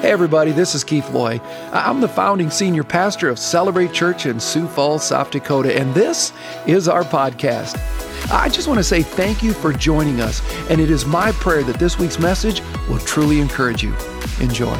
Hey, everybody, this is Keith Loy. I'm the founding senior pastor of Celebrate Church in Sioux Falls, South Dakota, and this is our podcast. I just want to say thank you for joining us, and it is my prayer that this week's message will truly encourage you. Enjoy.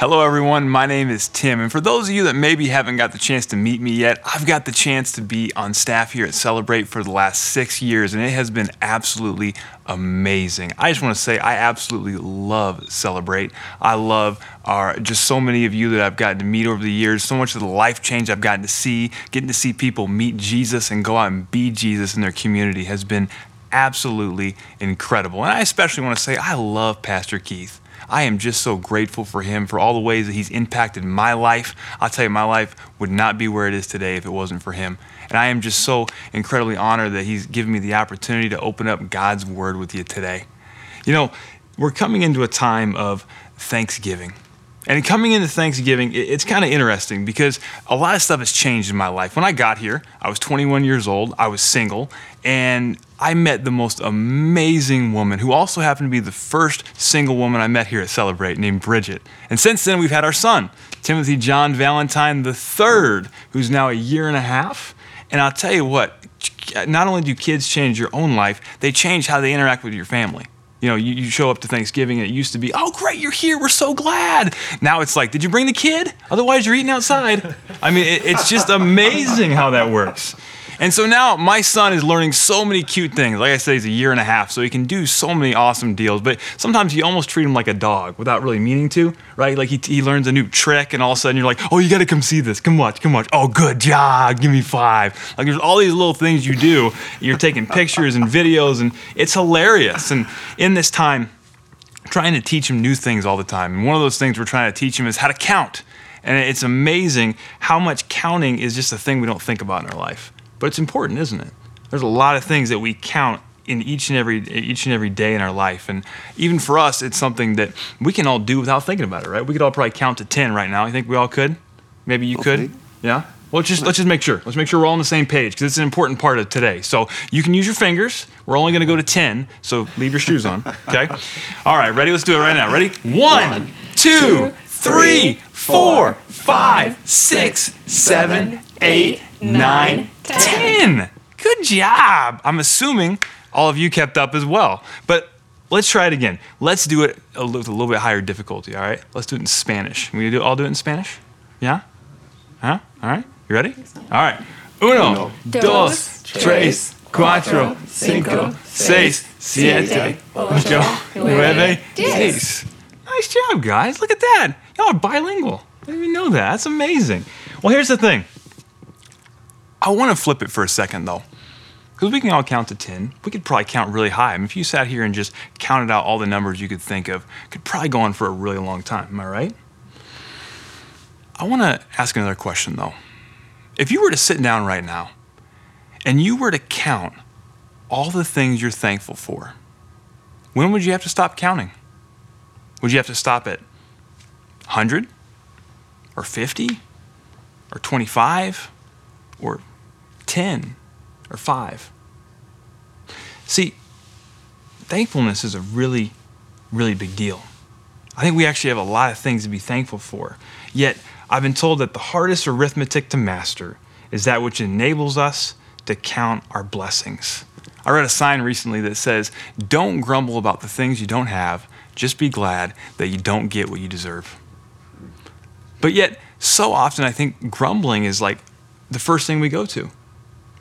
Hello, everyone. My name is Tim. And for those of you that maybe haven't got the chance to meet me yet, I've got the chance to be on staff here at Celebrate for the last six years, and it has been absolutely amazing. I just want to say I absolutely love Celebrate. I love our just so many of you that I've gotten to meet over the years, so much of the life change I've gotten to see, getting to see people meet Jesus and go out and be Jesus in their community has been absolutely incredible. And I especially want to say I love Pastor Keith. I am just so grateful for him for all the ways that he's impacted my life. I'll tell you, my life would not be where it is today if it wasn't for him. And I am just so incredibly honored that he's given me the opportunity to open up God's word with you today. You know, we're coming into a time of Thanksgiving. And coming into Thanksgiving, it's kind of interesting because a lot of stuff has changed in my life. When I got here, I was 21 years old, I was single, and I met the most amazing woman who also happened to be the first single woman I met here at Celebrate named Bridget. And since then, we've had our son, Timothy John Valentine III, who's now a year and a half. And I'll tell you what, not only do kids change your own life, they change how they interact with your family. You know, you, you, show up to Thanksgiving and it used to be, oh, great, you're here. We're so glad. Now it's like, did you bring the kid? Otherwise, you're eating outside. I mean, it, it's just amazing how that works. And so now my son is learning so many cute things. Like I said, he's a year and a half, so he can do so many awesome deals. But sometimes you almost treat him like a dog without really meaning to, right? Like he, he learns a new trick, and all of a sudden you're like, oh, you got to come see this. Come watch, come watch. Oh, good job. Give me five. Like there's all these little things you do. You're taking pictures and videos, and it's hilarious. And in this time, trying to teach him new things all the time. And one of those things we're trying to teach him is how to count. And it's amazing how much counting is just a thing we don't think about in our life. But it's important, isn't it? There's a lot of things that we count in each and every each and every day in our life. And even for us it's something that we can all do without thinking about it right? We could all probably count to 10 right now. I think we all could? Maybe you could? Yeah? Well let's just let's just make sure. Let's make sure we're all on the same page because it's an important part of today. So you can use your fingers. We're only going to go to 10 so leave your shoes on okay? All right ready? Let's do it right now. Ready? One two three four five six seven eight nine, ten. 10. Good job. I'm assuming all of you kept up as well. But let's try it again. Let's do it a little, a little bit higher difficulty, all right? Let's do it in Spanish. We do, all do it in Spanish? Yeah? Huh? All right? You ready? All right. Uno, dos, tres, cuatro, cinco, seis, siete, ocho, nueve, diez. Nice job, guys. Look at that. Y'all are bilingual. I didn't even know that. That's amazing. Well, here's the thing I want to flip it for a second though. Because we can all count to 10. We could probably count really high. I mean, if you sat here and just counted out all the numbers you could think of, could probably go on for a really long time. Am I right? I want to ask another question though. If you were to sit down right now and you were to count all the things you're thankful for, when would you have to stop counting? Would you have to stop at 100 or 50 or 25 or 10 or 5. See, thankfulness is a really, really big deal. I think we actually have a lot of things to be thankful for. Yet, I've been told that the hardest arithmetic to master is that which enables us to count our blessings. I read a sign recently that says, Don't grumble about the things you don't have, just be glad that you don't get what you deserve. But yet, so often I think grumbling is like the first thing we go to.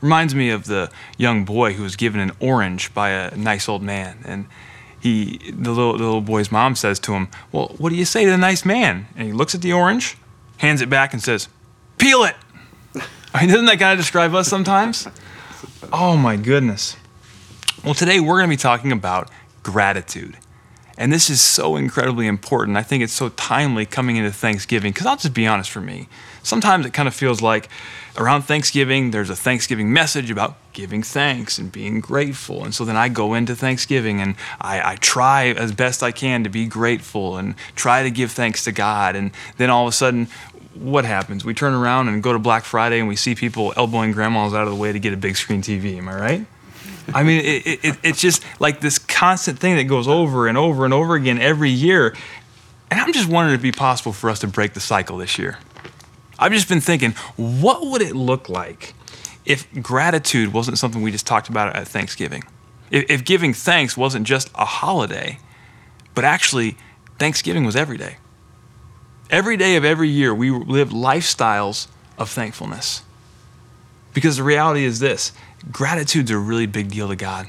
Reminds me of the young boy who was given an orange by a nice old man. And he, the little, the little boy's mom says to him, Well, what do you say to the nice man? And he looks at the orange, hands it back, and says, Peel it. I mean, doesn't that kind of describe us sometimes? Oh my goodness. Well, today we're going to be talking about gratitude. And this is so incredibly important. I think it's so timely coming into Thanksgiving because I'll just be honest for me. Sometimes it kind of feels like around Thanksgiving, there's a Thanksgiving message about giving thanks and being grateful. And so then I go into Thanksgiving and I, I, try as best I can to be grateful and try to give thanks to God. And then all of a sudden, what happens? We turn around and go to Black Friday and we see people elbowing grandmas out of the way to get a big screen TV. Am I right? I mean, it, it, it's just like this constant thing that goes over and over and over again every year. And I'm just wondering if it'd be possible for us to break the cycle this year. I've just been thinking, what would it look like if gratitude wasn't something we just talked about at Thanksgiving? If, if giving thanks wasn't just a holiday, but actually Thanksgiving was every day. Every day of every year, we live lifestyles of thankfulness. Because the reality is this gratitude's a really big deal to God.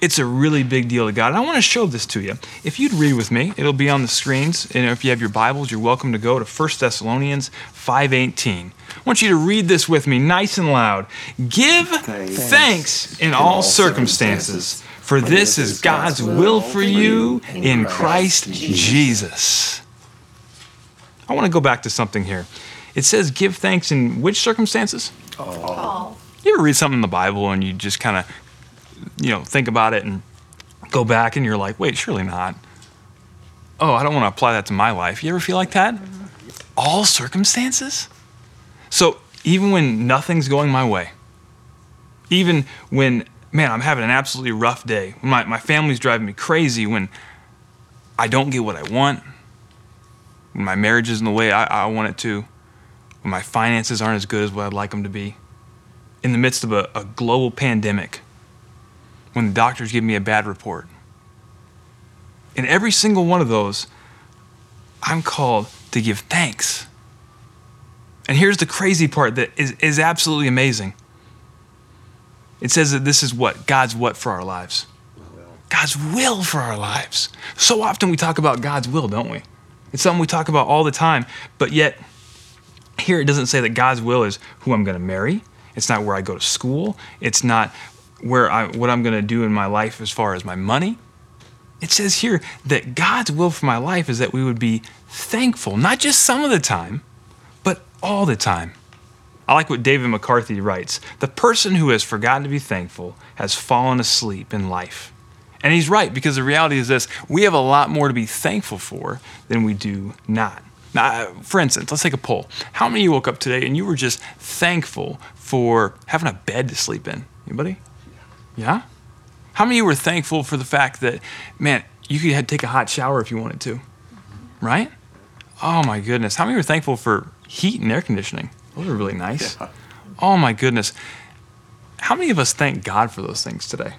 It's a really big deal to God. And I want to show this to you. If you'd read with me, it'll be on the screens. And if you have your Bibles, you're welcome to go to 1 Thessalonians 5:18. I want you to read this with me nice and loud. Give thanks, thanks in all circumstances, for this is God's will for you in Christ Jesus. I want to go back to something here. It says give thanks in which circumstances? All. You ever read something in the Bible and you just kind of you know, think about it and go back and you're like, wait, surely not. Oh, I don't want to apply that to my life. You ever feel like that? Mm-hmm. All circumstances? So even when nothing's going my way, even when, man, I'm having an absolutely rough day, when my, my family's driving me crazy, when I don't get what I want, when my marriage isn't the way I, I want it to, when my finances aren't as good as what I'd like them to be, in the midst of a, a global pandemic, when the doctors give me a bad report. In every single one of those, I'm called to give thanks. And here's the crazy part that is, is absolutely amazing. It says that this is what? God's what for our lives? God's will for our lives. So often we talk about God's will, don't we? It's something we talk about all the time, but yet here it doesn't say that God's will is who I'm going to marry. It's not where I go to school. It's not where I, what I'm going to do in my life as far as my money. It says here that God's will for my life is that we would be thankful, not just some of the time, but all the time. I like what David McCarthy writes The person who has forgotten to be thankful has fallen asleep in life. And he's right, because the reality is this we have a lot more to be thankful for than we do not. Now, for instance, let's take a poll. How many of you woke up today and you were just thankful for having a bed to sleep in? Anybody? Yeah? How many of you were thankful for the fact that, man, you could take a hot shower if you wanted to? Right? Oh my goodness. How many were thankful for heat and air conditioning? Those are really nice. Yeah. Oh my goodness. How many of us thank God for those things today?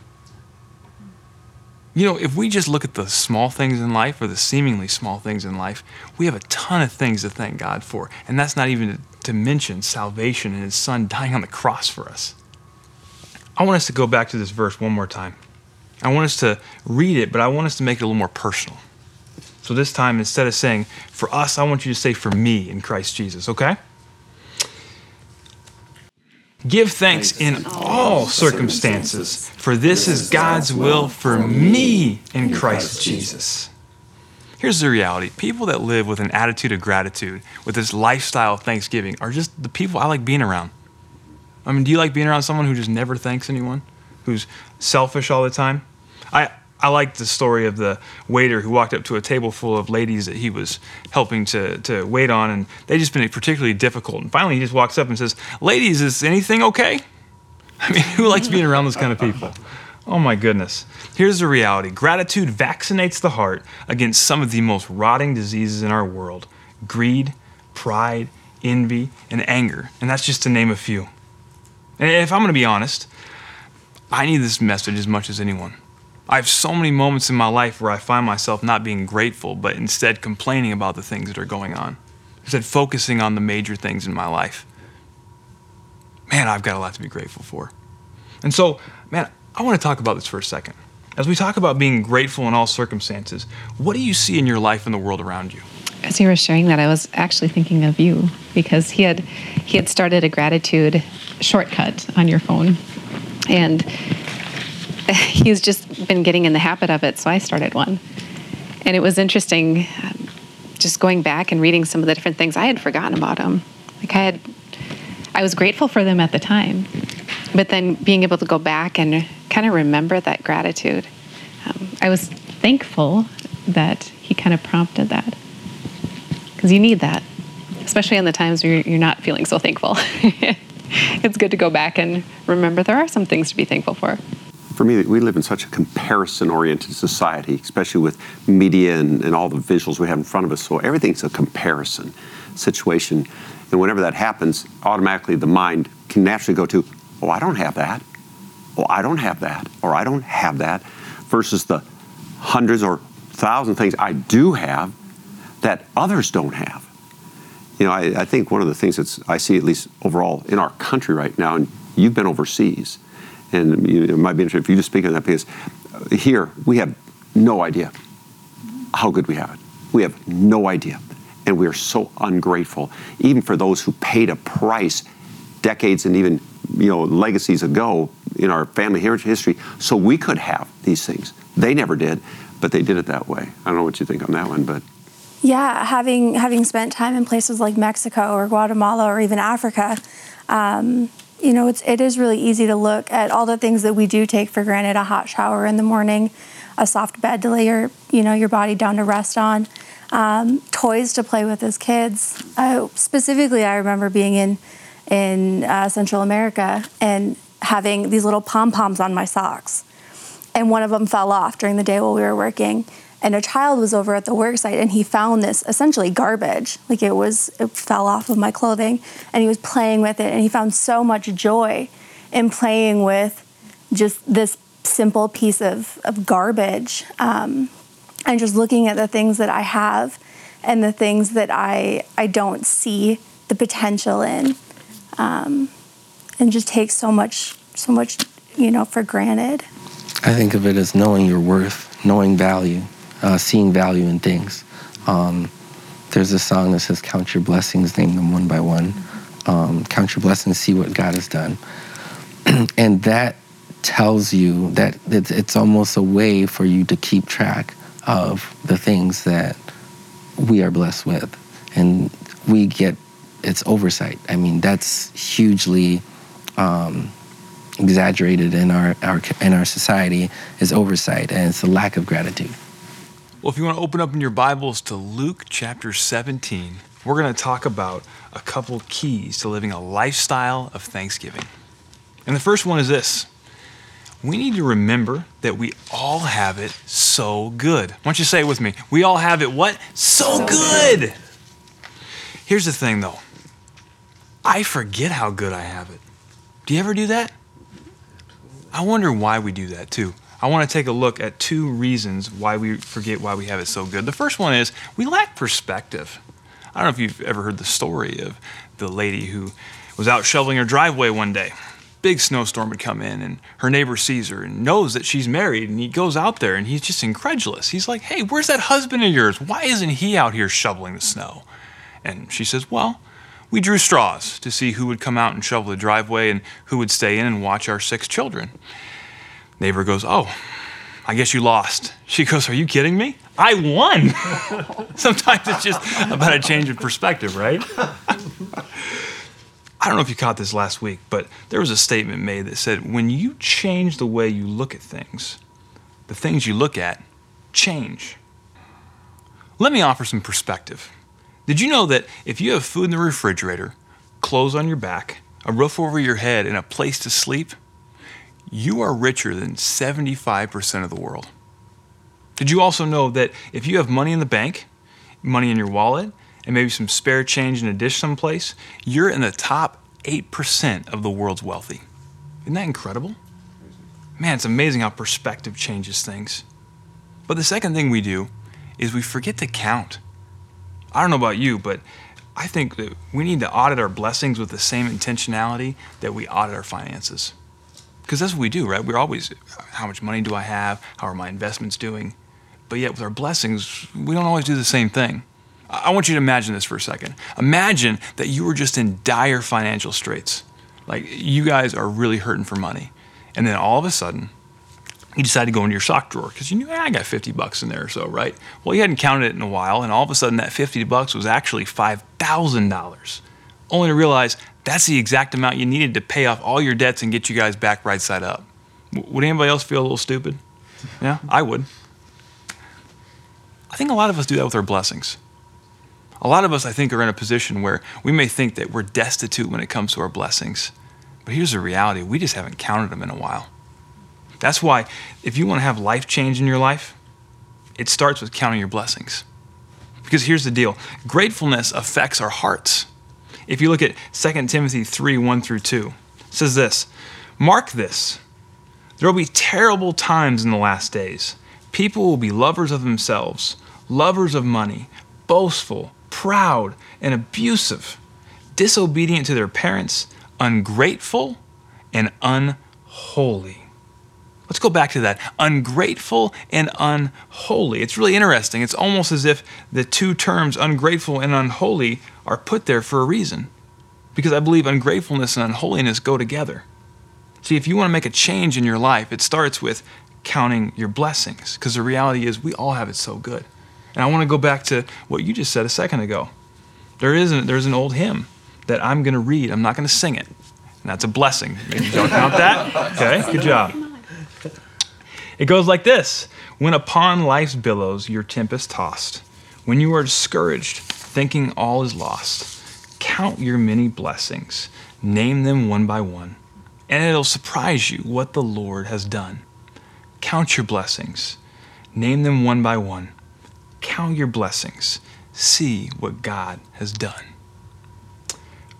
You know, if we just look at the small things in life or the seemingly small things in life, we have a ton of things to thank God for. And that's not even to mention salvation and His Son dying on the cross for us. I want us to go back to this verse one more time. I want us to read it, but I want us to make it a little more personal. So this time, instead of saying for us, I want you to say for me in Christ Jesus, okay? Give thanks in all circumstances, for this is God's will for me in Christ Jesus. Here's the reality people that live with an attitude of gratitude, with this lifestyle of thanksgiving, are just the people I like being around. I mean, do you like being around someone who just never thanks anyone, who's selfish all the time? I I like the story of the waiter who walked up to a table full of ladies that he was helping to, to wait on, and they just been particularly difficult. And finally, he just walks up and says, Ladies, is anything okay? I mean, who likes being around those kind of people? Oh my goodness. Here's the reality gratitude vaccinates the heart against some of the most rotting diseases in our world greed, pride, envy, and anger. And that's just to name a few. And if I'm going to be honest, I need this message as much as anyone. I have so many moments in my life where I find myself not being grateful, but instead complaining about the things that are going on. Instead, focusing on the major things in my life. Man, I've got a lot to be grateful for. And so, man, I want to talk about this for a second. As we talk about being grateful in all circumstances, what do you see in your life and the world around you? As you were sharing that, I was actually thinking of you because he had he had started a gratitude shortcut on your phone, and he's just been getting in the habit of it. So I started one, and it was interesting, just going back and reading some of the different things. I had forgotten about him. Like I had, I was grateful for them at the time, but then being able to go back and kind of remember that gratitude, um, I was thankful that he kind of prompted that. Because you need that, especially in the times where you're not feeling so thankful. it's good to go back and remember there are some things to be thankful for. for me, we live in such a comparison oriented society, especially with media and, and all the visuals we have in front of us. So everything's a comparison situation. And whenever that happens, automatically the mind can naturally go to, oh, I don't have that. Oh, I don't have that. Or I don't have that. Versus the hundreds or thousand things I do have that others don't have. You know, I, I think one of the things that I see, at least overall in our country right now, and you've been overseas, and you it might be interesting if you just speak on that because here we have no idea how good we have it. We have no idea. And we are so ungrateful, even for those who paid a price decades and even you know legacies ago in our family heritage history so we could have these things. They never did, but they did it that way. I don't know what you think on that one, but yeah, having having spent time in places like Mexico or Guatemala or even Africa, um, you know, it's it is really easy to look at all the things that we do take for granted: a hot shower in the morning, a soft bed to lay your you know your body down to rest on, um, toys to play with as kids. Uh, specifically, I remember being in in uh, Central America and having these little pom poms on my socks, and one of them fell off during the day while we were working and a child was over at the work site and he found this essentially garbage. Like it was it fell off of my clothing and he was playing with it and he found so much joy in playing with just this simple piece of, of garbage um, and just looking at the things that i have and the things that i i don't see the potential in um, and just take so much so much you know for granted. I think of it as knowing your worth knowing value uh, seeing value in things. Um, there's a song that says, Count your blessings, name them one by one. Um, count your blessings, see what God has done. and that tells you that it's, it's almost a way for you to keep track of the things that we are blessed with. And we get it's oversight. I mean, that's hugely um, exaggerated in our, our in our society is oversight, and it's a lack of gratitude. Well, if you want to open up in your Bibles to Luke chapter 17, we're going to talk about a couple keys to living a lifestyle of thanksgiving. And the first one is this we need to remember that we all have it so good. Why don't you say it with me? We all have it what? So, so good. good. Here's the thing though I forget how good I have it. Do you ever do that? I wonder why we do that too. I want to take a look at two reasons why we forget why we have it so good. The first one is we lack perspective. I don't know if you've ever heard the story of the lady who was out shoveling her driveway one day. Big snowstorm had come in, and her neighbor sees her and knows that she's married. And he goes out there and he's just incredulous. He's like, Hey, where's that husband of yours? Why isn't he out here shoveling the snow? And she says, Well, we drew straws to see who would come out and shovel the driveway and who would stay in and watch our six children. Neighbor goes, Oh, I guess you lost. She goes, Are you kidding me? I won. Sometimes it's just about a change of perspective, right? I don't know if you caught this last week, but there was a statement made that said when you change the way you look at things, the things you look at change. Let me offer some perspective. Did you know that if you have food in the refrigerator, clothes on your back, a roof over your head, and a place to sleep, you are richer than 75% of the world. Did you also know that if you have money in the bank, money in your wallet, and maybe some spare change in a dish someplace, you're in the top 8% of the world's wealthy? Isn't that incredible? Man, it's amazing how perspective changes things. But the second thing we do is we forget to count. I don't know about you, but I think that we need to audit our blessings with the same intentionality that we audit our finances because that's what we do, right? We're always, how much money do I have? How are my investments doing? But yet, with our blessings, we don't always do the same thing. I want you to imagine this for a second. Imagine that you were just in dire financial straits. Like, you guys are really hurting for money. And then all of a sudden, you decide to go into your sock drawer because you knew, hey, I got 50 bucks in there or so, right? Well, you hadn't counted it in a while, and all of a sudden, that 50 bucks was actually $5,000. Only to realize that's the exact amount you needed to pay off all your debts and get you guys back right side up. Would anybody else feel a little stupid? Yeah, I would. I think a lot of us do that with our blessings. A lot of us, I think, are in a position where we may think that we're destitute when it comes to our blessings. But here's the reality we just haven't counted them in a while. That's why, if you want to have life change in your life, it starts with counting your blessings. Because here's the deal gratefulness affects our hearts. If you look at 2 Timothy 3 1 through 2, it says this Mark this. There will be terrible times in the last days. People will be lovers of themselves, lovers of money, boastful, proud, and abusive, disobedient to their parents, ungrateful, and unholy. Let's go back to that. Ungrateful and unholy. It's really interesting. It's almost as if the two terms, ungrateful and unholy, are put there for a reason. Because I believe ungratefulness and unholiness go together. See, if you want to make a change in your life, it starts with counting your blessings. Because the reality is, we all have it so good. And I want to go back to what you just said a second ago. There is an, there's an old hymn that I'm going to read. I'm not going to sing it. And that's a blessing. Maybe you don't count that? Okay, good job. It goes like this When upon life's billows your tempest tossed, when you are discouraged, thinking all is lost, count your many blessings, name them one by one, and it'll surprise you what the Lord has done. Count your blessings, name them one by one, count your blessings, see what God has done.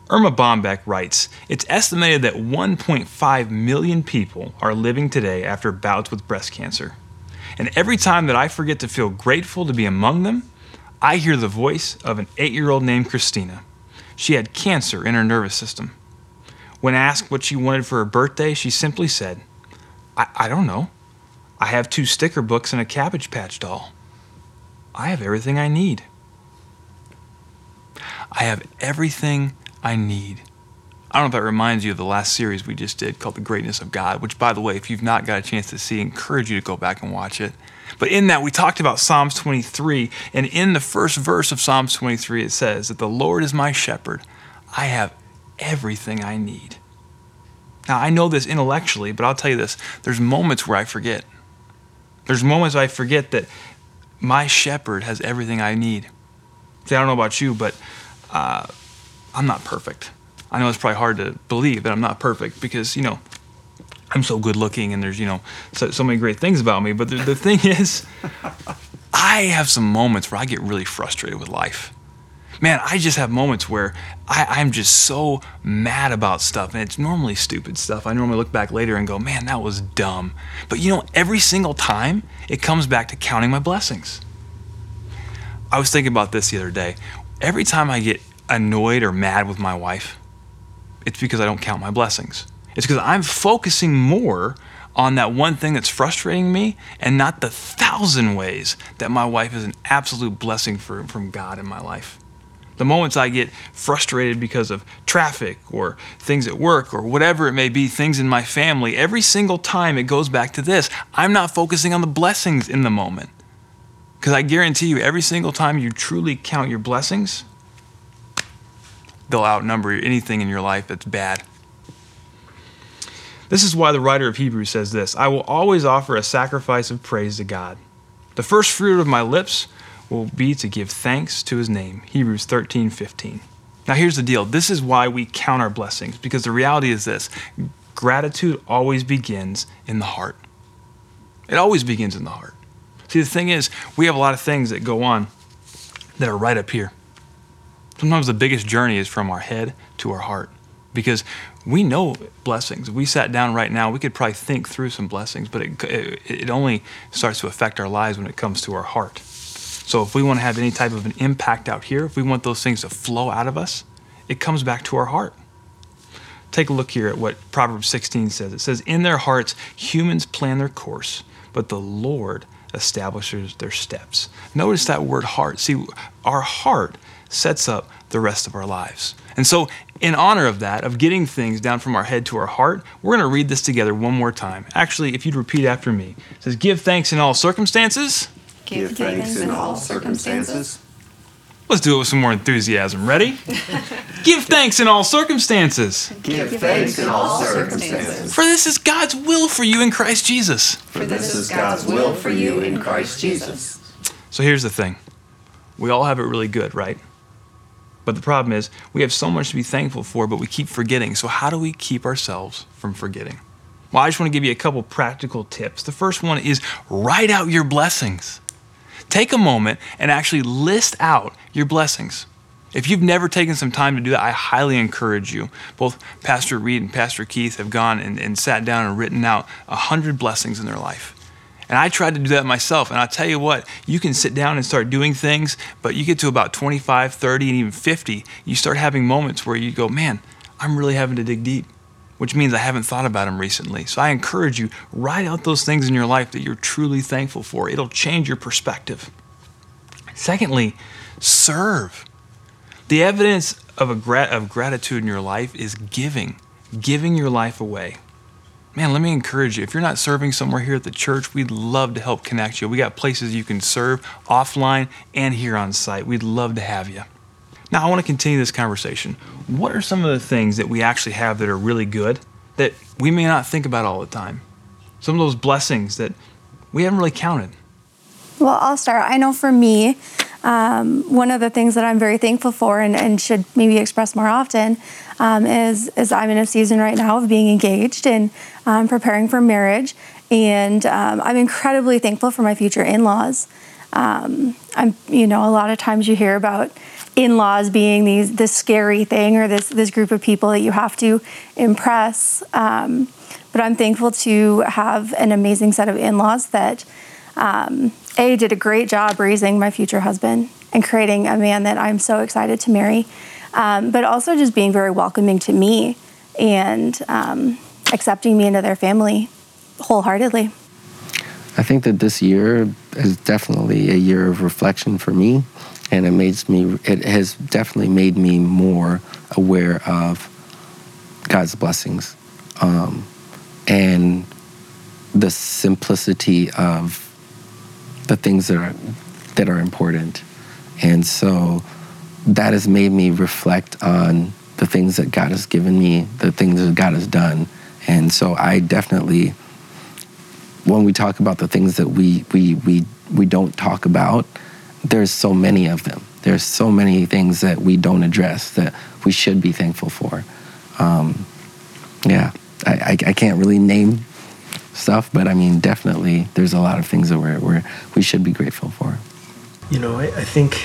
Erma Bombeck writes It's estimated that 1.5 million people are living today after bouts with breast cancer. And every time that I forget to feel grateful to be among them, I hear the voice of an eight year old named Christina. She had cancer in her nervous system. When asked what she wanted for her birthday, she simply said, I, I don't know. I have two sticker books and a Cabbage Patch doll. I have everything I need. I have everything I need. I don't know if that reminds you of the last series we just did called The Greatness of God, which, by the way, if you've not got a chance to see, I encourage you to go back and watch it. But in that, we talked about Psalms 23, and in the first verse of Psalms 23, it says that the Lord is my shepherd. I have everything I need. Now, I know this intellectually, but I'll tell you this there's moments where I forget. There's moments I forget that my shepherd has everything I need. See, I don't know about you, but uh, I'm not perfect. I know it's probably hard to believe that I'm not perfect because, you know, I'm so good looking and there's, you know, so, so many great things about me. But the, the thing is, I have some moments where I get really frustrated with life. Man, I just have moments where I, I'm just so mad about stuff, and it's normally stupid stuff. I normally look back later and go, man, that was dumb. But you know, every single time, it comes back to counting my blessings. I was thinking about this the other day. Every time I get annoyed or mad with my wife, it's because I don't count my blessings. It's because I'm focusing more on that one thing that's frustrating me and not the thousand ways that my wife is an absolute blessing for, from God in my life. The moments I get frustrated because of traffic or things at work or whatever it may be, things in my family, every single time it goes back to this. I'm not focusing on the blessings in the moment. Because I guarantee you, every single time you truly count your blessings, they'll outnumber anything in your life that's bad. This is why the writer of Hebrews says this I will always offer a sacrifice of praise to God. The first fruit of my lips will be to give thanks to his name. Hebrews 13 15. Now, here's the deal this is why we count our blessings, because the reality is this gratitude always begins in the heart. It always begins in the heart. See, the thing is, we have a lot of things that go on that are right up here. Sometimes the biggest journey is from our head to our heart because we know blessings. If we sat down right now, we could probably think through some blessings, but it, it, it only starts to affect our lives when it comes to our heart. So if we want to have any type of an impact out here, if we want those things to flow out of us, it comes back to our heart. Take a look here at what Proverbs 16 says. It says, In their hearts, humans plan their course, but the Lord establishes their steps. Notice that word heart. See, our heart sets up the rest of our lives. And so, in honor of that, of getting things down from our head to our heart, we're going to read this together one more time. Actually, if you'd repeat after me, it says, Give thanks in all circumstances. Give, thanks in all circumstances. Let's do it with some more enthusiasm. Ready? Give thanks in all circumstances. Give thanks in all circumstances. For this is God's will for you in Christ Jesus. For this is God's will for you in Christ Jesus. So here's the thing we all have it really good, right? But the problem is, we have so much to be thankful for, but we keep forgetting. So, how do we keep ourselves from forgetting? Well, I just want to give you a couple practical tips. The first one is write out your blessings. Take a moment and actually list out your blessings. If you've never taken some time to do that, I highly encourage you. Both Pastor Reed and Pastor Keith have gone and, and sat down and written out a hundred blessings in their life. And I tried to do that myself. And I'll tell you what, you can sit down and start doing things, but you get to about 25, 30, and even 50, you start having moments where you go, man, I'm really having to dig deep, which means I haven't thought about them recently. So I encourage you, write out those things in your life that you're truly thankful for. It'll change your perspective. Secondly, serve. The evidence of, a grat- of gratitude in your life is giving, giving your life away. Man, let me encourage you. If you're not serving somewhere here at the church, we'd love to help connect you. We got places you can serve offline and here on site. We'd love to have you. Now, I want to continue this conversation. What are some of the things that we actually have that are really good that we may not think about all the time? Some of those blessings that we haven't really counted. Well, I'll start. I know for me, um, one of the things that I'm very thankful for and, and should maybe express more often um, is, is I'm in a season right now of being engaged and um, preparing for marriage. And um, I'm incredibly thankful for my future in laws. Um, I'm, you know, a lot of times you hear about in-laws being these this scary thing or this this group of people that you have to impress. Um, but I'm thankful to have an amazing set of in-laws that um, a did a great job raising my future husband and creating a man that I'm so excited to marry, um, but also just being very welcoming to me and um, accepting me into their family wholeheartedly. I think that this year is definitely a year of reflection for me, and it makes me. It has definitely made me more aware of God's blessings, um, and the simplicity of the things that are that are important, and so that has made me reflect on the things that God has given me, the things that God has done, and so I definitely when we talk about the things that we we we we don't talk about, there's so many of them. There's so many things that we don't address that we should be thankful for. Um, yeah, I, I, I can't really name stuff, but I mean, definitely, there's a lot of things that we're, we're we should be grateful for. You know, I, I think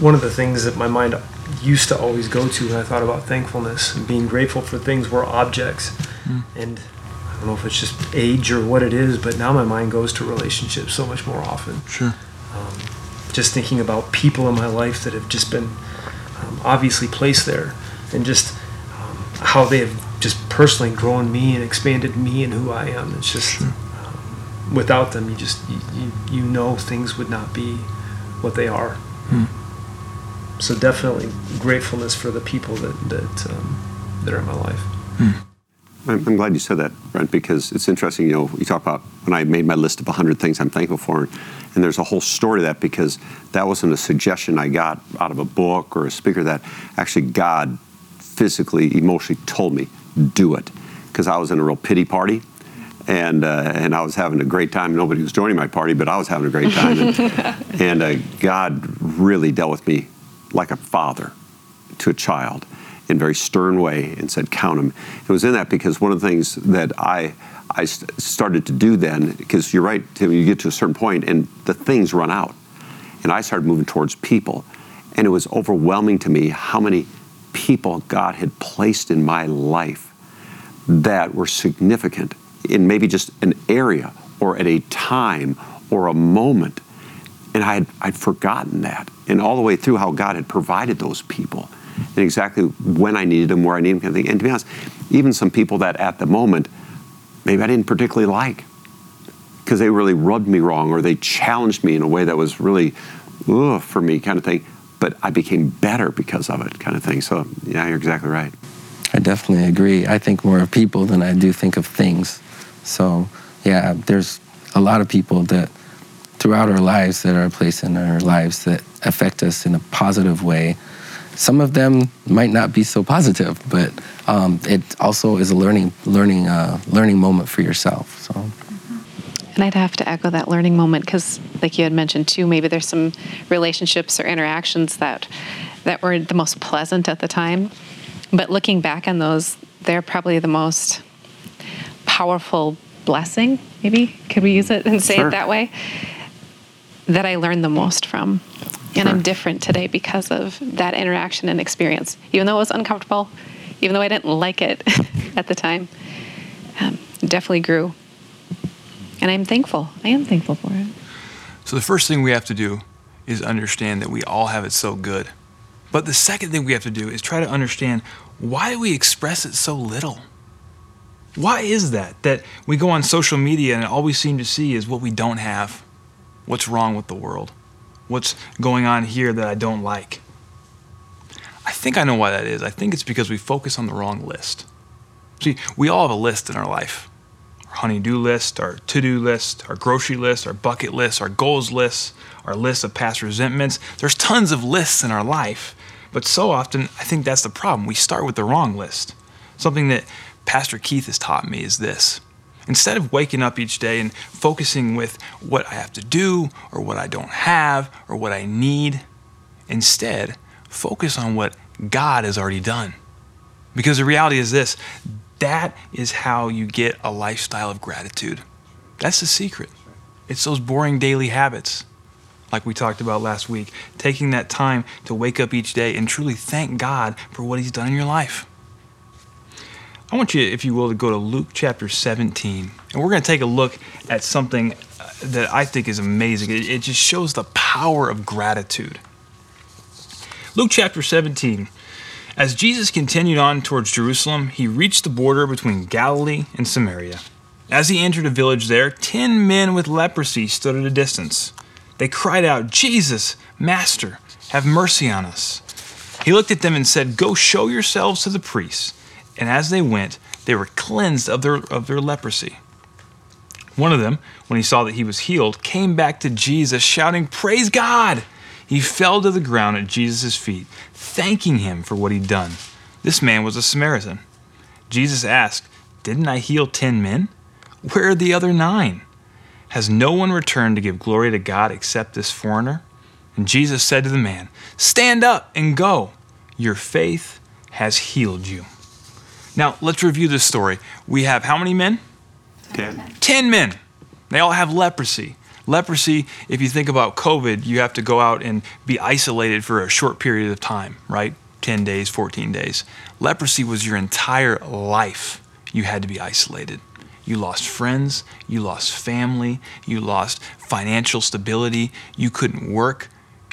one of the things that my mind used to always go to when I thought about thankfulness and being grateful for things were objects, mm. and I don't know if it's just age or what it is, but now my mind goes to relationships so much more often. Sure. Um, just thinking about people in my life that have just been um, obviously placed there, and just um, how they have just personally grown me and expanded me and who I am. It's just sure. Um, without them, you just you, you, you, know things would not be what they are. Hmm. So definitely gratefulness for the people that that um, that are in my life. Hmm. I'm glad you said that, Brent, because it's interesting. You know, you talk about when I made my list of 100 things I'm thankful for, and there's a whole story to that because that wasn't a suggestion I got out of a book or a speaker. That actually God physically, emotionally told me do it because I was in a real pity party. And, uh, and I was having a great time. Nobody was joining my party, but I was having a great time. And, and uh, God really dealt with me like a father to a child in a very stern way and said, count them. It was in that because one of the things that I, I started to do then, because you're right, Tim, you get to a certain point and the things run out. And I started moving towards people. And it was overwhelming to me how many people God had placed in my life that were significant in maybe just an area or at a time or a moment. And I had, I'd forgotten that. And all the way through how God had provided those people and exactly when I needed them, where I needed them, kind of. And to be honest, even some people that at the moment maybe I didn't particularly like because they really rubbed me wrong or they challenged me in a way that was really ugh, for me, kind of thing. But I became better because of it, kind of thing. So, yeah, you're exactly right. I definitely agree. I think more of people than I do think of things. So, yeah, there's a lot of people that throughout our lives that are placed in our lives that affect us in a positive way some of them might not be so positive, but um, it also is a learning learning uh, learning moment for yourself. So. And I'd have to echo that learning moment because, like you had mentioned too, maybe there's some relationships or interactions that that were the most pleasant at the time, but looking back on those, they're probably the most powerful blessing, maybe could we use it and say Sure. it that way? That I learned the most from. And I'm different today because of that interaction and experience. Even though it was uncomfortable, even though I didn't like it at the time, um, definitely grew. And I'm thankful. I am thankful for it. So the first thing we have to do is understand that we all have it so good. But the second thing we have to do is try to understand why we express it so little? Why is that? That we go on social media and all we seem to see is what we don't have. What's wrong with the world? What's going on here that I don't like? I think I know why that is. I think it's because we focus on the wrong list. See, we all have a list in our life our honey-do list, our to-do list, our grocery list, our bucket list, our goals list, our list of past resentments. There's tons of lists in our life, but so often I think that's the problem. We start with the wrong list. Something that Pastor Keith has taught me is this. Instead of waking up each day and focusing with what I have to do or what I don't have or what I need, instead, focus on what God has already done. Because the reality is this that is how you get a lifestyle of gratitude. That's the secret. It's those boring daily habits, like we talked about last week. Taking that time to wake up each day and truly thank God for what He's done in your life. I want you, if you will, to go to Luke chapter 17. And we're going to take a look at something uh, that I think is amazing. It, it just shows the power of gratitude. Luke chapter 17. As Jesus continued on towards Jerusalem, he reached the border between Galilee and Samaria. As he entered a village there, ten men with leprosy stood at a distance. They cried out, Jesus, Master, have mercy on us. He looked at them and said, Go show yourselves to the priests. And as they went, they were cleansed of their, of their leprosy. One of them, when he saw that he was healed, came back to Jesus, shouting, Praise God! He fell to the ground at Jesus' feet, thanking him for what he'd done. This man was a Samaritan. Jesus asked, Didn't I heal ten men? Where are the other nine? Has no one returned to give glory to God except this foreigner? And Jesus said to the man, Stand up and go. Your faith has healed you. Now, let's review this story. We have how many men? Ten. 10 men. They all have leprosy. Leprosy, if you think about COVID, you have to go out and be isolated for a short period of time, right? 10 days, 14 days. Leprosy was your entire life. You had to be isolated. You lost friends, you lost family, you lost financial stability, you couldn't work.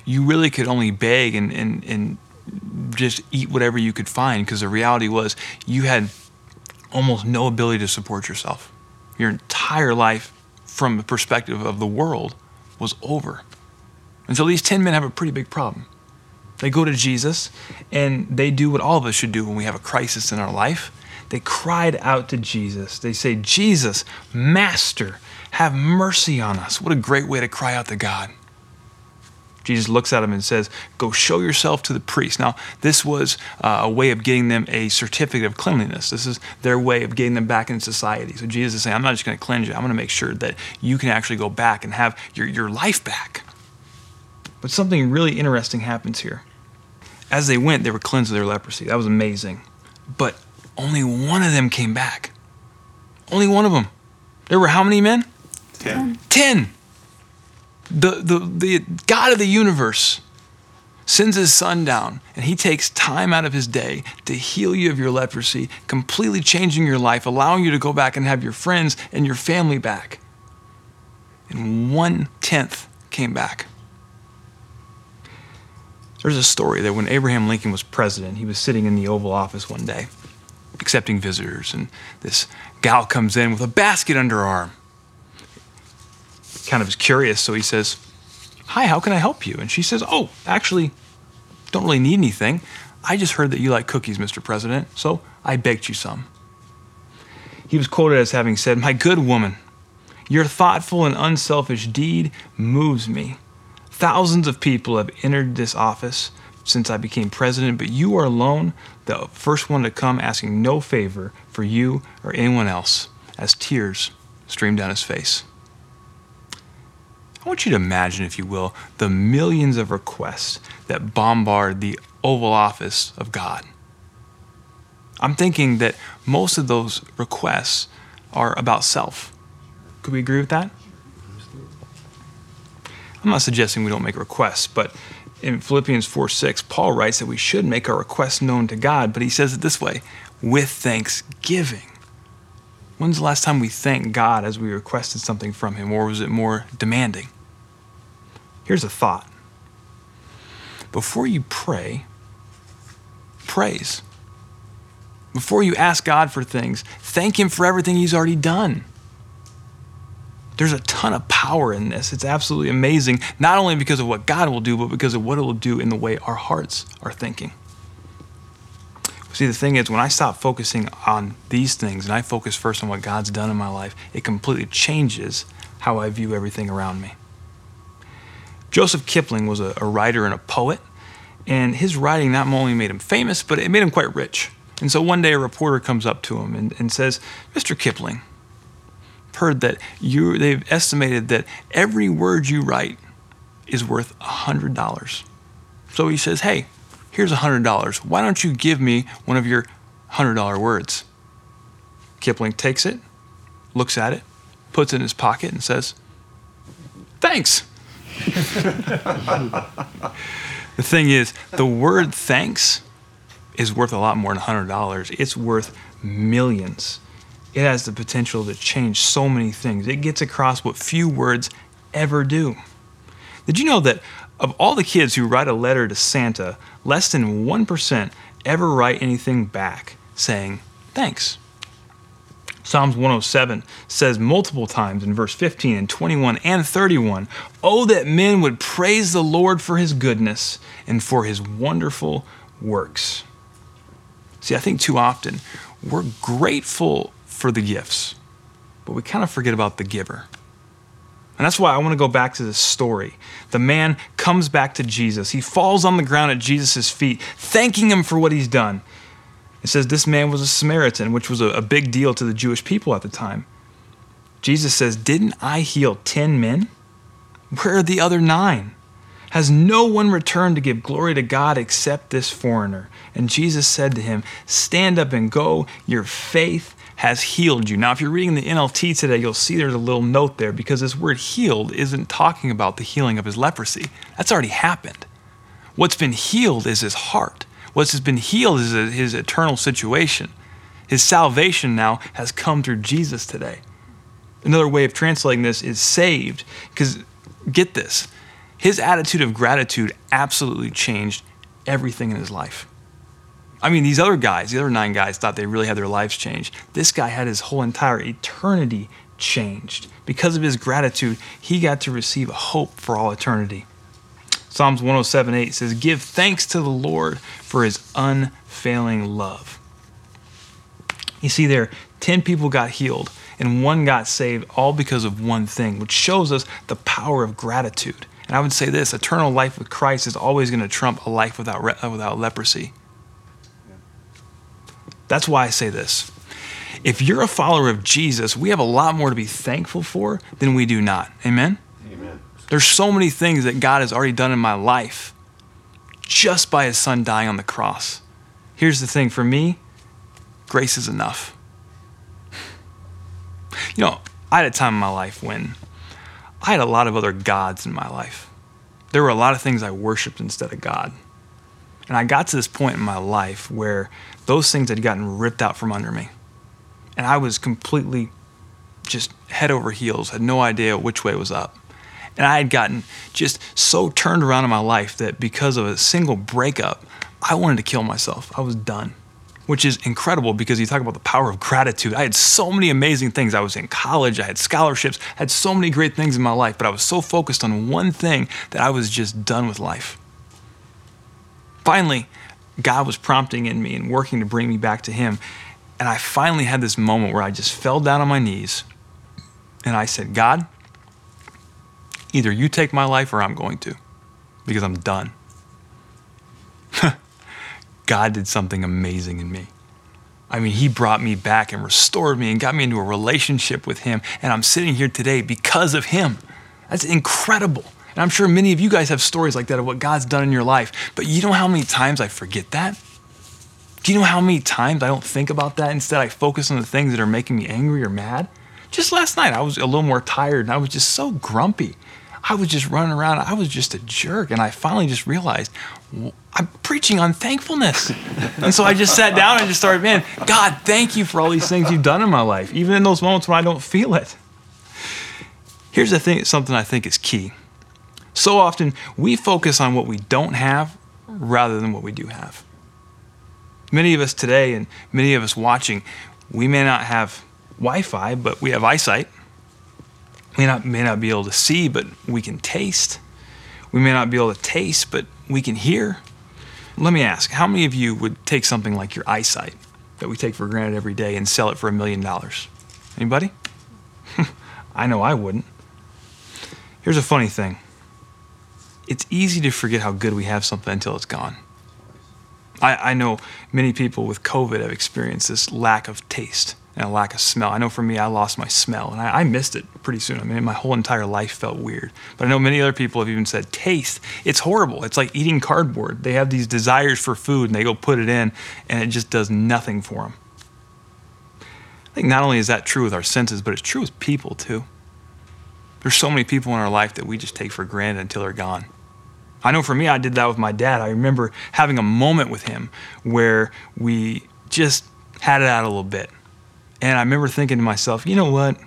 You really could only beg and, and, and just eat whatever you could find because the reality was you had almost no ability to support yourself. Your entire life, from the perspective of the world, was over. And so these 10 men have a pretty big problem. They go to Jesus and they do what all of us should do when we have a crisis in our life. They cried out to Jesus. They say, Jesus, Master, have mercy on us. What a great way to cry out to God. Jesus looks at him and says, Go show yourself to the priest. Now, this was uh, a way of getting them a certificate of cleanliness. This is their way of getting them back in society. So Jesus is saying, I'm not just going to cleanse you, I'm going to make sure that you can actually go back and have your, your life back. But something really interesting happens here. As they went, they were cleansed of their leprosy. That was amazing. But only one of them came back. Only one of them. There were how many men? Ten. Ten. The, the, the God of the universe sends his son down and he takes time out of his day to heal you of your leprosy, completely changing your life, allowing you to go back and have your friends and your family back. And one tenth came back. There's a story that when Abraham Lincoln was president, he was sitting in the Oval Office one day accepting visitors, and this gal comes in with a basket under her arm kind of is curious, so he says, Hi, how can I help you? And she says, Oh, actually, don't really need anything. I just heard that you like cookies, Mr. President, so I baked you some. He was quoted as having said, My good woman, your thoughtful and unselfish deed moves me. Thousands of people have entered this office since I became president, but you are alone, the first one to come asking no favor for you or anyone else, as tears streamed down his face. I want you to imagine, if you will, the millions of requests that bombard the Oval Office of God. I'm thinking that most of those requests are about self. Could we agree with that? I'm not suggesting we don't make requests, but in Philippians 4 6, Paul writes that we should make our requests known to God, but he says it this way with thanksgiving. When's the last time we thanked God as we requested something from Him, or was it more demanding? Here's a thought before you pray, praise. Before you ask God for things, thank Him for everything He's already done. There's a ton of power in this. It's absolutely amazing, not only because of what God will do, but because of what it will do in the way our hearts are thinking. See, the thing is, when I stop focusing on these things and I focus first on what God's done in my life, it completely changes how I view everything around me. Joseph Kipling was a, a writer and a poet, and his writing not only made him famous, but it made him quite rich. And so one day a reporter comes up to him and, and says, Mr. Kipling, I've heard that you they've estimated that every word you write is worth a hundred dollars. So he says, Hey, here's a hundred dollars. Why don't you give me one of your hundred dollar words? Kipling takes it, looks at it, puts it in his pocket, and says, Thanks. The thing is, the word thanks is worth a lot more than $100. It's worth millions it has the potential to change so many things. It gets across what few words ever do. Did you know that of all the kids who write a letter to Santa, less than 1% ever write anything back saying thanks? Psalms 107 says multiple times in verse 15 and 21 and 31 Oh, that men would praise the Lord for his goodness and for his wonderful works. See, I think too often we're grateful for the gifts, but we kind of forget about the giver. And that's why I want to go back to this story. The man comes back to Jesus. He falls on the ground at Jesus' feet, thanking him for what he's done. It says this man was a Samaritan, which was a, a big deal to the Jewish people at the time. Jesus says, Didn't I heal 10 men? Where are the other nine? Has no one returned to give glory to God except this foreigner? And Jesus said to him, Stand up and go. Your faith has healed you. Now, if you're reading the NLT today, you'll see there's a little note there because this word healed isn't talking about the healing of his leprosy. That's already happened. What's been healed is his heart. What's been healed is his eternal situation. His salvation now has come through Jesus today. Another way of translating this is saved, because get this his attitude of gratitude absolutely changed everything in his life. I mean, these other guys, the other nine guys, thought they really had their lives changed. This guy had his whole entire eternity changed. Because of his gratitude, he got to receive a hope for all eternity. Psalms 107 8 says, Give thanks to the Lord for his unfailing love. You see, there, 10 people got healed and one got saved, all because of one thing, which shows us the power of gratitude. And I would say this eternal life with Christ is always going to trump a life without, uh, without leprosy. That's why I say this. If you're a follower of Jesus, we have a lot more to be thankful for than we do not. Amen? There's so many things that God has already done in my life just by his son dying on the cross. Here's the thing for me grace is enough. You know, I had a time in my life when I had a lot of other gods in my life. There were a lot of things I worshiped instead of God. And I got to this point in my life where those things had gotten ripped out from under me. And I was completely just head over heels, had no idea which way was up. And I had gotten just so turned around in my life that because of a single breakup, I wanted to kill myself. I was done, which is incredible because you talk about the power of gratitude. I had so many amazing things. I was in college, I had scholarships, had so many great things in my life, but I was so focused on one thing that I was just done with life. Finally, God was prompting in me and working to bring me back to Him. And I finally had this moment where I just fell down on my knees and I said, God, either you take my life or I'm going to because I'm done. God did something amazing in me. I mean, He brought me back and restored me and got me into a relationship with Him. And I'm sitting here today because of Him. That's incredible. And I'm sure many of you guys have stories like that of what God's done in your life. But you know how many times I forget that? Do you know how many times I don't think about that? Instead, I focus on the things that are making me angry or mad. Just last night, I was a little more tired and I was just so grumpy. I was just running around. I was just a jerk. And I finally just realized I'm preaching on thankfulness. and so I just sat down and just started, man, God, thank you for all these things you've done in my life, even in those moments when I don't feel it. Here's the thing something I think is key. So often we focus on what we don't have rather than what we do have. Many of us today and many of us watching, we may not have Wi Fi, but we have eyesight. We not, may not be able to see, but we can taste. We may not be able to taste, but we can hear. Let me ask how many of you would take something like your eyesight that we take for granted every day and sell it for a million dollars? Anybody? I know I wouldn't. Here's a funny thing it's easy to forget how good we have something until it's gone. I, I know many people with COVID have experienced this lack of taste and a lack of smell. I know for me, I lost my smell and I, I, missed it pretty soon. I mean, my whole entire life felt weird. But I know many other people have even said, taste, it's horrible. It's like eating cardboard. They have these desires for food and they go put it in and it just does nothing for them. I think not only is that true with our senses, but it's true with people too. There's so many people in our life that we just take for granted until they're gone. I know for me, I did that with my dad. I remember having a moment with him where we just had it out a little bit. And I remember thinking to myself, you know what?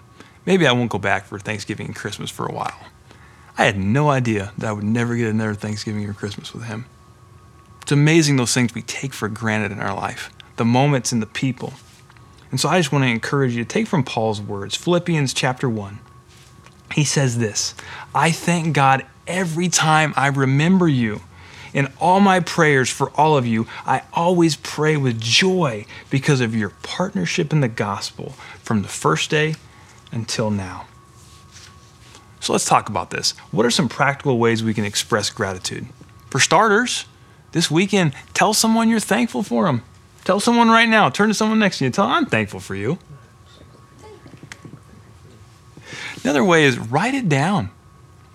Maybe I won't go back for Thanksgiving and Christmas for a while. I had no idea that I would never get another Thanksgiving or Christmas with him. It's amazing those things we take for granted in our life, the moments and the people. And so I just want to encourage you to take from Paul's words, Philippians chapter 1. He says this I thank God every time I remember you. In all my prayers for all of you, I always pray with joy because of your partnership in the gospel from the first day until now. So let's talk about this. What are some practical ways we can express gratitude? For starters, this weekend, tell someone you're thankful for them. Tell someone right now, turn to someone next to you, tell them, I'm thankful for you. Another way is write it down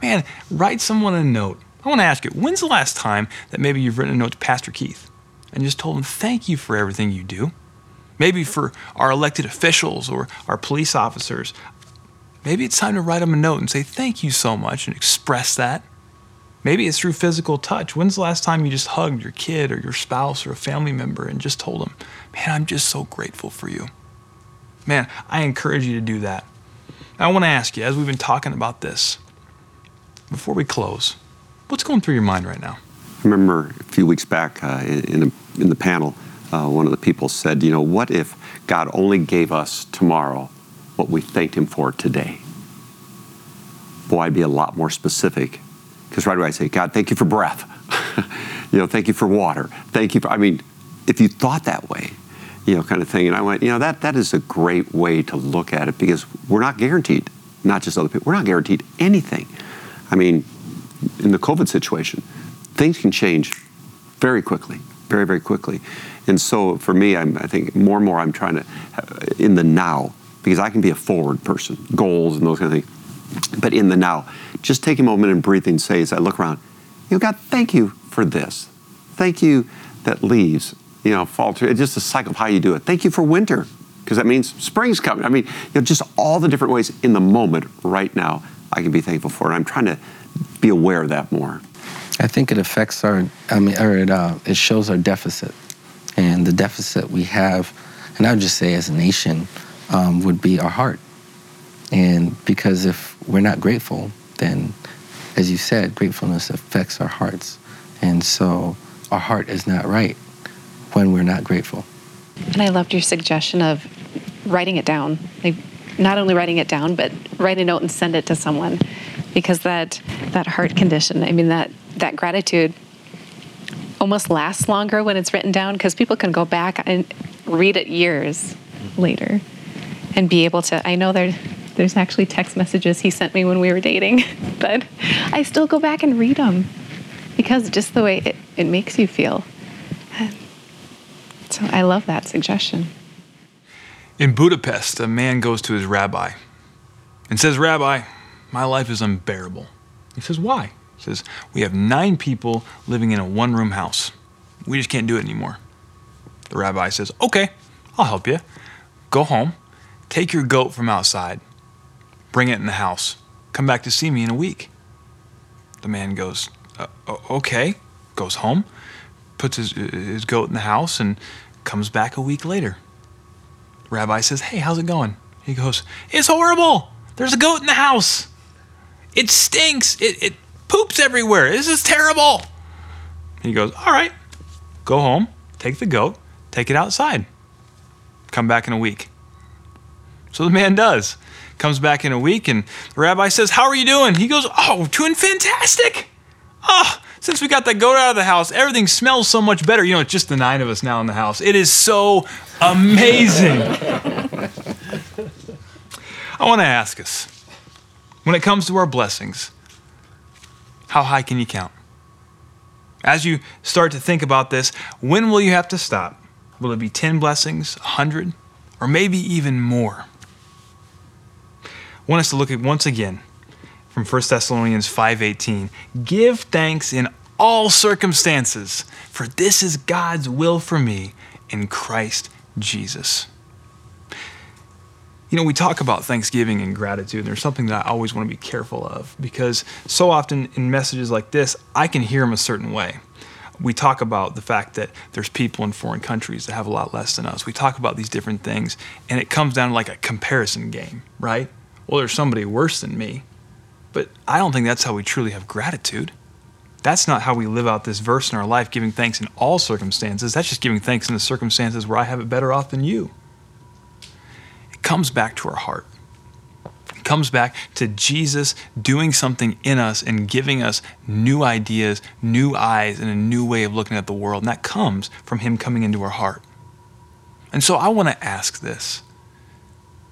man, write someone a note. I want to ask you, when's the last time that maybe you've written a note to Pastor Keith and just told him, thank you for everything you do? Maybe for our elected officials or our police officers. Maybe it's time to write them a note and say, thank you so much and express that. Maybe it's through physical touch. When's the last time you just hugged your kid or your spouse or a family member and just told them, man, I'm just so grateful for you? Man, I encourage you to do that. I want to ask you, as we've been talking about this, before we close, what's going through your mind right now? I remember a few weeks back uh, in, a, in the panel, uh, one of the people said, you know, what if God only gave us tomorrow what we thanked Him for today? Boy, I'd be a lot more specific. Because right away I say, God, thank you for breath. you know, thank you for water. Thank you for, I mean, if you thought that way, you know, kind of thing. And I went, you know, that, that is a great way to look at it because we're not guaranteed, not just other people, we're not guaranteed anything. I mean, in the COVID situation, things can change very quickly, very, very quickly. And so for me, I'm, I think more and more I'm trying to, uh, in the now, because I can be a forward person, goals and those kind of things. But in the now, just take a moment and breathe and say, as I look around, you know, God, thank you for this. Thank you that leaves, you know, fall through. It's just a cycle of how you do it. Thank you for winter, because that means spring's coming. I mean, you know, just all the different ways in the moment right now I can be thankful for. And I'm trying to be aware of that more. I think it affects our, I mean, or it, uh, it shows our deficit. And the deficit we have, and I would just say as a nation, um, would be our heart. And because if we're not grateful, then, as you said, gratefulness affects our hearts. And so our heart is not right when we're not grateful. And I loved your suggestion of writing it down. Like not only writing it down, but write a note and send it to someone, because that that heart condition. I mean that that gratitude almost lasts longer when it's written down because people can go back and read it years later and be able to. I know there there's actually text messages he sent me when we were dating, but I still go back and read them because just the way it, it makes you feel. So I love that suggestion. In Budapest, a man goes to his rabbi and says, Rabbi, my life is unbearable. He says, Why? He says, We have nine people living in a one room house. We just can't do it anymore. The rabbi says, Okay, I'll help you. Go home, take your goat from outside, bring it in the house, come back to see me in a week. The man goes, uh, Okay, goes home, puts his, his goat in the house, and comes back a week later. Rabbi says, Hey, how's it going? He goes, It's horrible. There's a goat in the house. It stinks. It, it poops everywhere. This is terrible. He goes, All right, go home, take the goat, take it outside. Come back in a week. So the man does. Comes back in a week, and the rabbi says, How are you doing? He goes, Oh, doing fantastic. Oh, since we got that goat out of the house, everything smells so much better. You know, it's just the nine of us now in the house. It is so amazing. I want to ask us when it comes to our blessings, how high can you count? As you start to think about this, when will you have to stop? Will it be 10 blessings, 100, or maybe even more? I want us to look at once again from 1 Thessalonians 5:18. Give thanks in all circumstances, for this is God's will for me in Christ Jesus. You know, we talk about Thanksgiving and gratitude, and there's something that I always want to be careful of because so often in messages like this, I can hear them a certain way. We talk about the fact that there's people in foreign countries that have a lot less than us. We talk about these different things, and it comes down to like a comparison game, right? Well, there's somebody worse than me. But I don't think that's how we truly have gratitude. That's not how we live out this verse in our life, giving thanks in all circumstances. That's just giving thanks in the circumstances where I have it better off than you comes back to our heart. It comes back to Jesus doing something in us and giving us new ideas, new eyes, and a new way of looking at the world. And that comes from Him coming into our heart. And so I want to ask this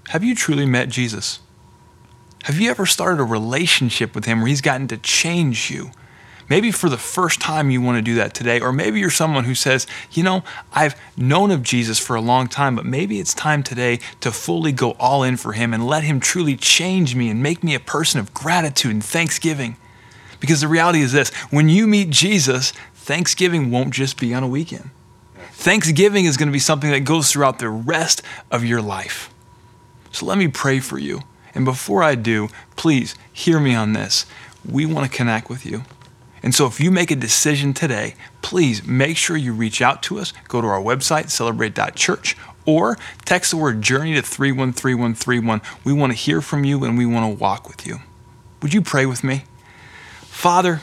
Have you truly met Jesus? Have you ever started a relationship with Him where He's gotten to change you? Maybe for the first time you want to do that today, or maybe you're someone who says, you know, I've known of Jesus for a long time, but maybe it's time today to fully go all in for Him and let Him truly change me and make me a person of gratitude and thanksgiving. Because the reality is this when you meet Jesus, Thanksgiving won't just be on a weekend. Thanksgiving is going to be something that goes throughout the rest of your life. So let me pray for you. And before I do, please hear me on this. We want to connect with you. And so if you make a decision today, please make sure you reach out to us. Go to our website, celebrate.church, or text the word journey to 313131. We want to hear from you and we want to walk with you. Would you pray with me? Father,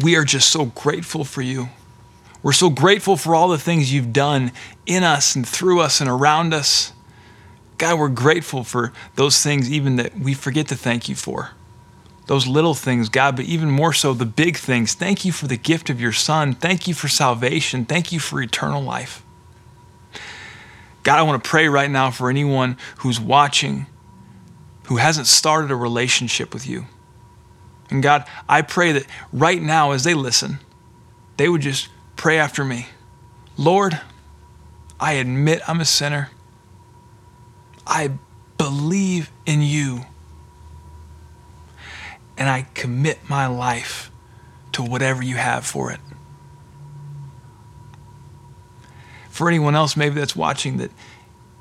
we are just so grateful for you. We're so grateful for all the things you've done in us and through us and around us. God, we're grateful for those things even that we forget to thank you for those little things, God, but even more so the big things. Thank you for the gift of your Son. Thank you for salvation. Thank you for eternal life. God, I want to pray right now for anyone who's watching who hasn't started a relationship with you. And God, I pray that right now as they listen, they would just pray after me Lord, I admit I'm a sinner. I believe in you and I commit my life to whatever you have for it. For anyone else, maybe that's watching that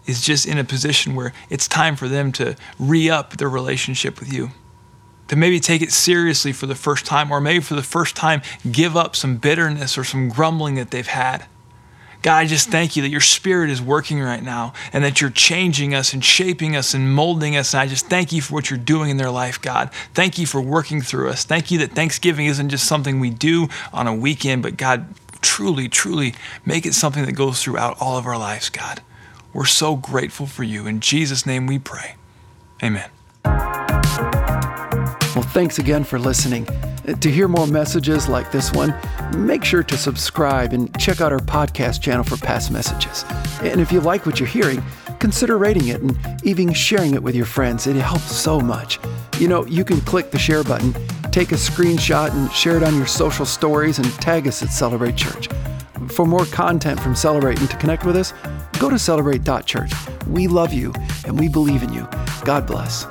is just in a position where it's time for them to re up their relationship with you. To maybe take it seriously for the first time, or maybe for the first time, give up some bitterness or some grumbling that they've had. God, I just thank you that your spirit is working right now and that you're changing us and shaping us and molding us. And I just thank you for what you're doing in their life, God. Thank you for working through us. Thank you that Thanksgiving isn't just something we do on a weekend, but God, truly, truly make it something that goes throughout all of our lives, God. We're so grateful for you. In Jesus' name we pray. Amen. Thanks again for listening. Uh, to hear more messages like this one, make sure to subscribe and check out our podcast channel for past messages. And if you like what you're hearing, consider rating it and even sharing it with your friends. It helps so much. You know, you can click the share button, take a screenshot, and share it on your social stories and tag us at Celebrate Church. For more content from Celebrate and to connect with us, go to celebrate.church. We love you and we believe in you. God bless.